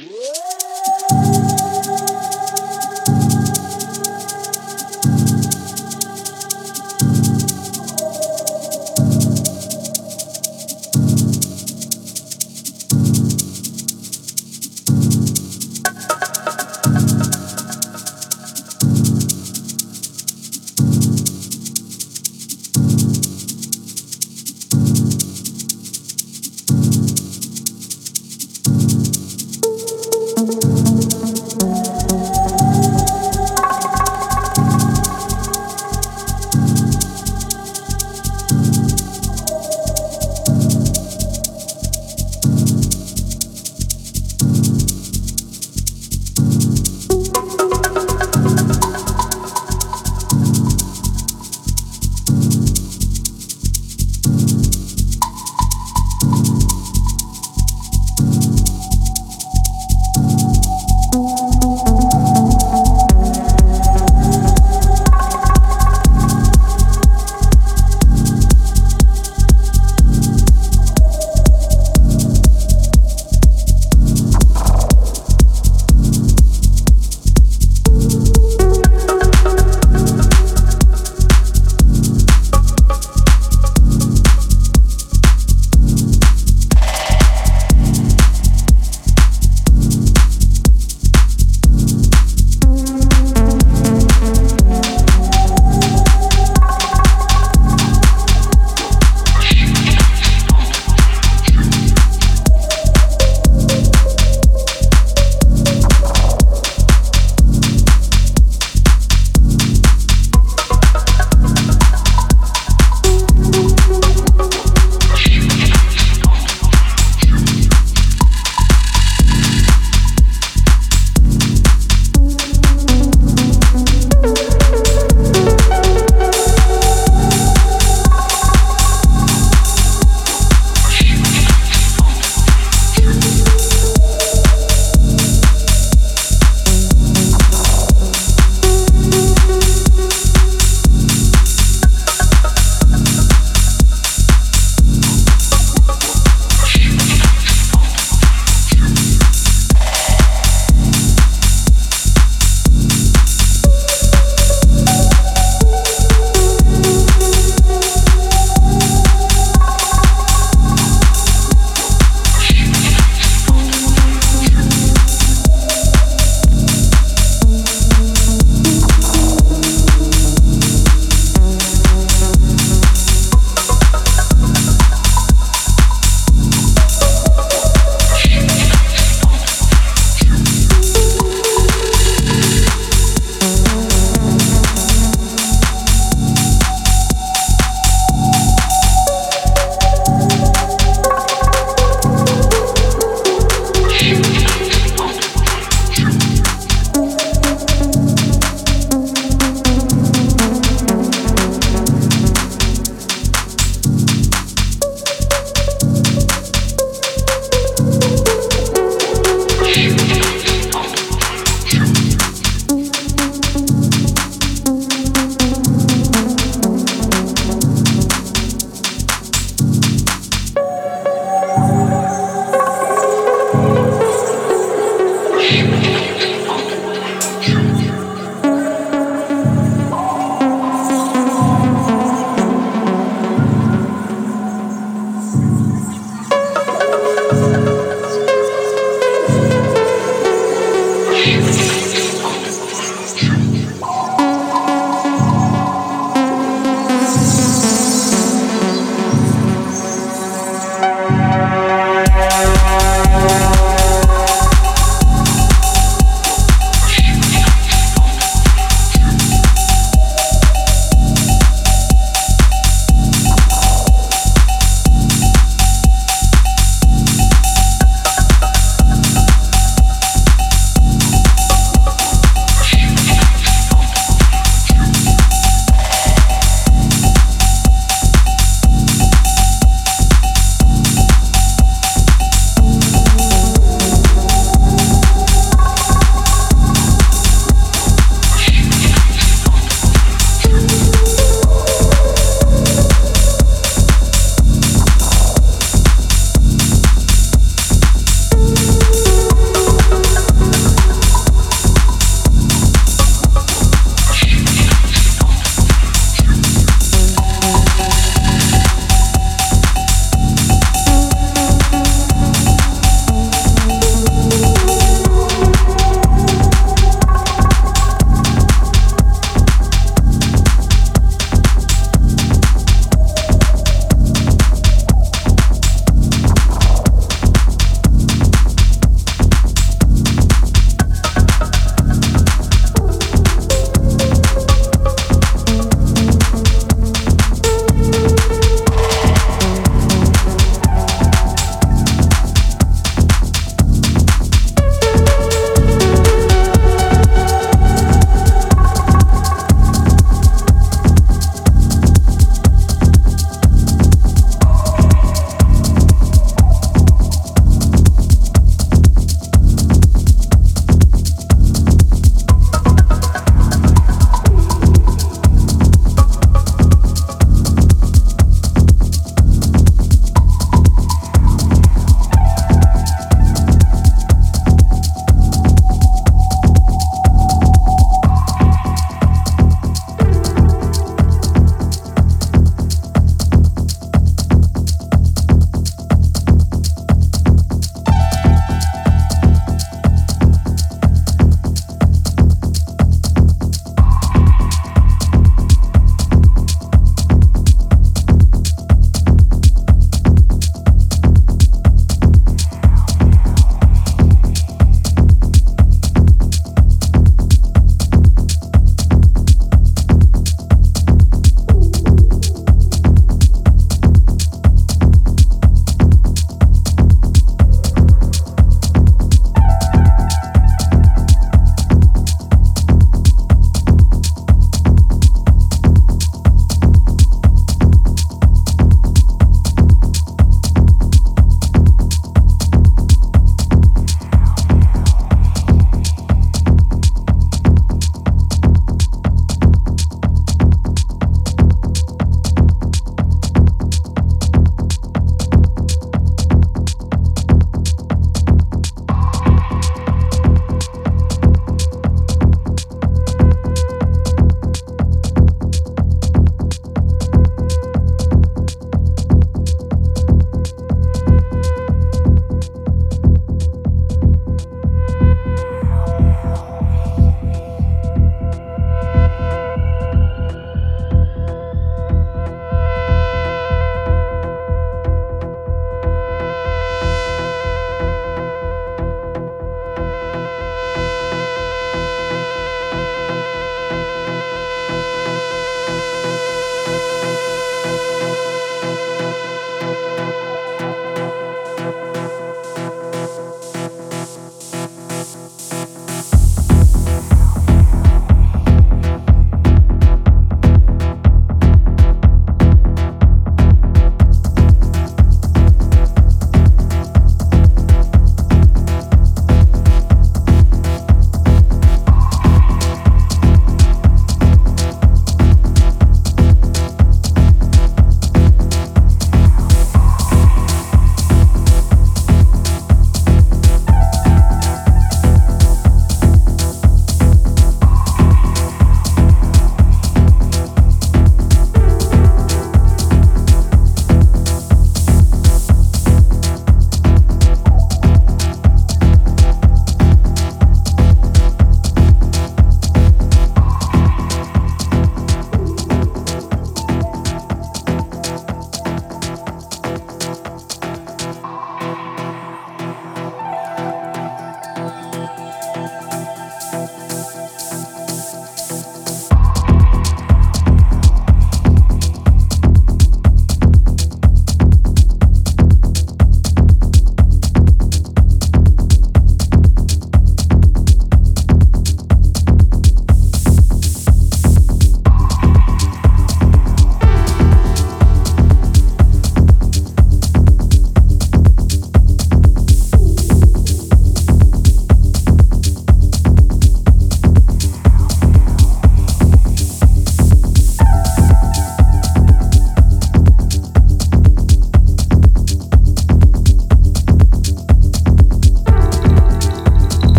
Música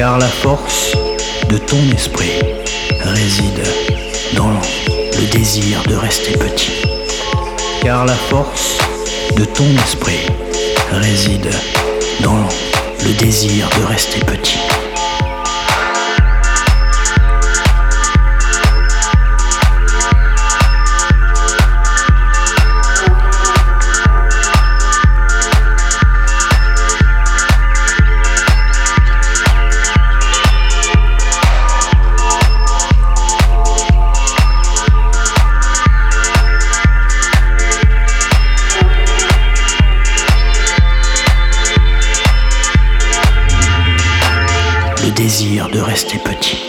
car la force de ton esprit réside dans le désir de rester petit. Car la force de ton esprit réside dans le désir de rester petit. rester petit.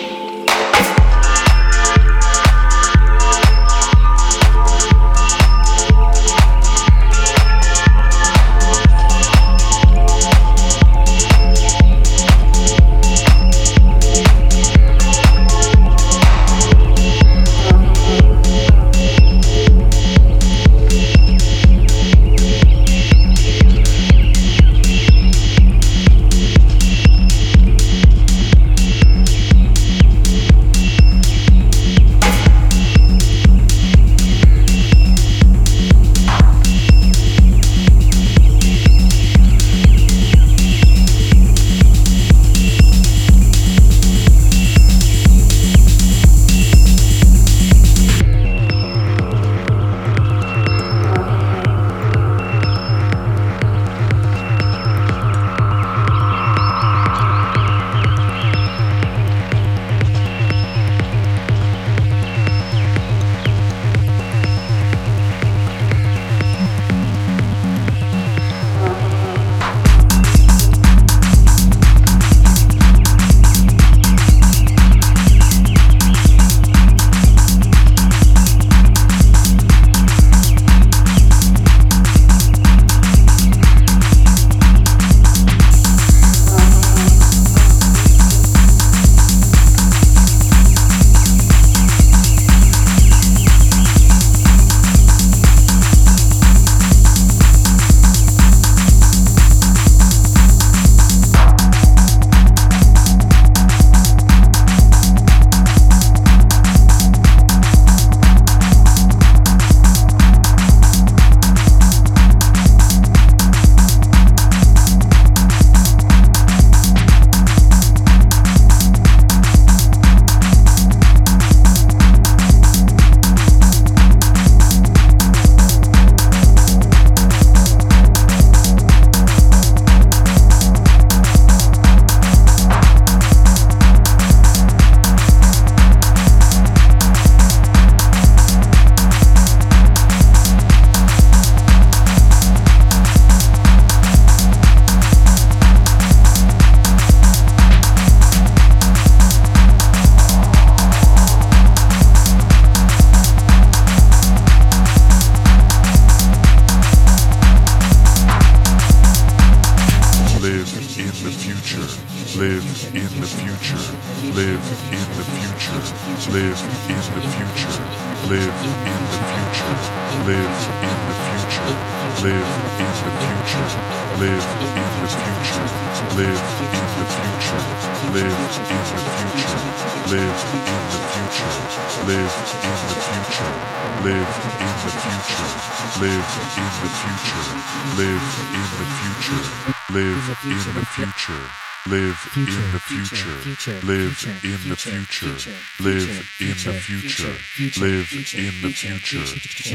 Future, live in the future, live in the future,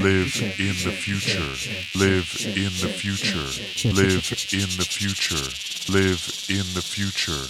live in the future, live in the future, live in the future, live in the future.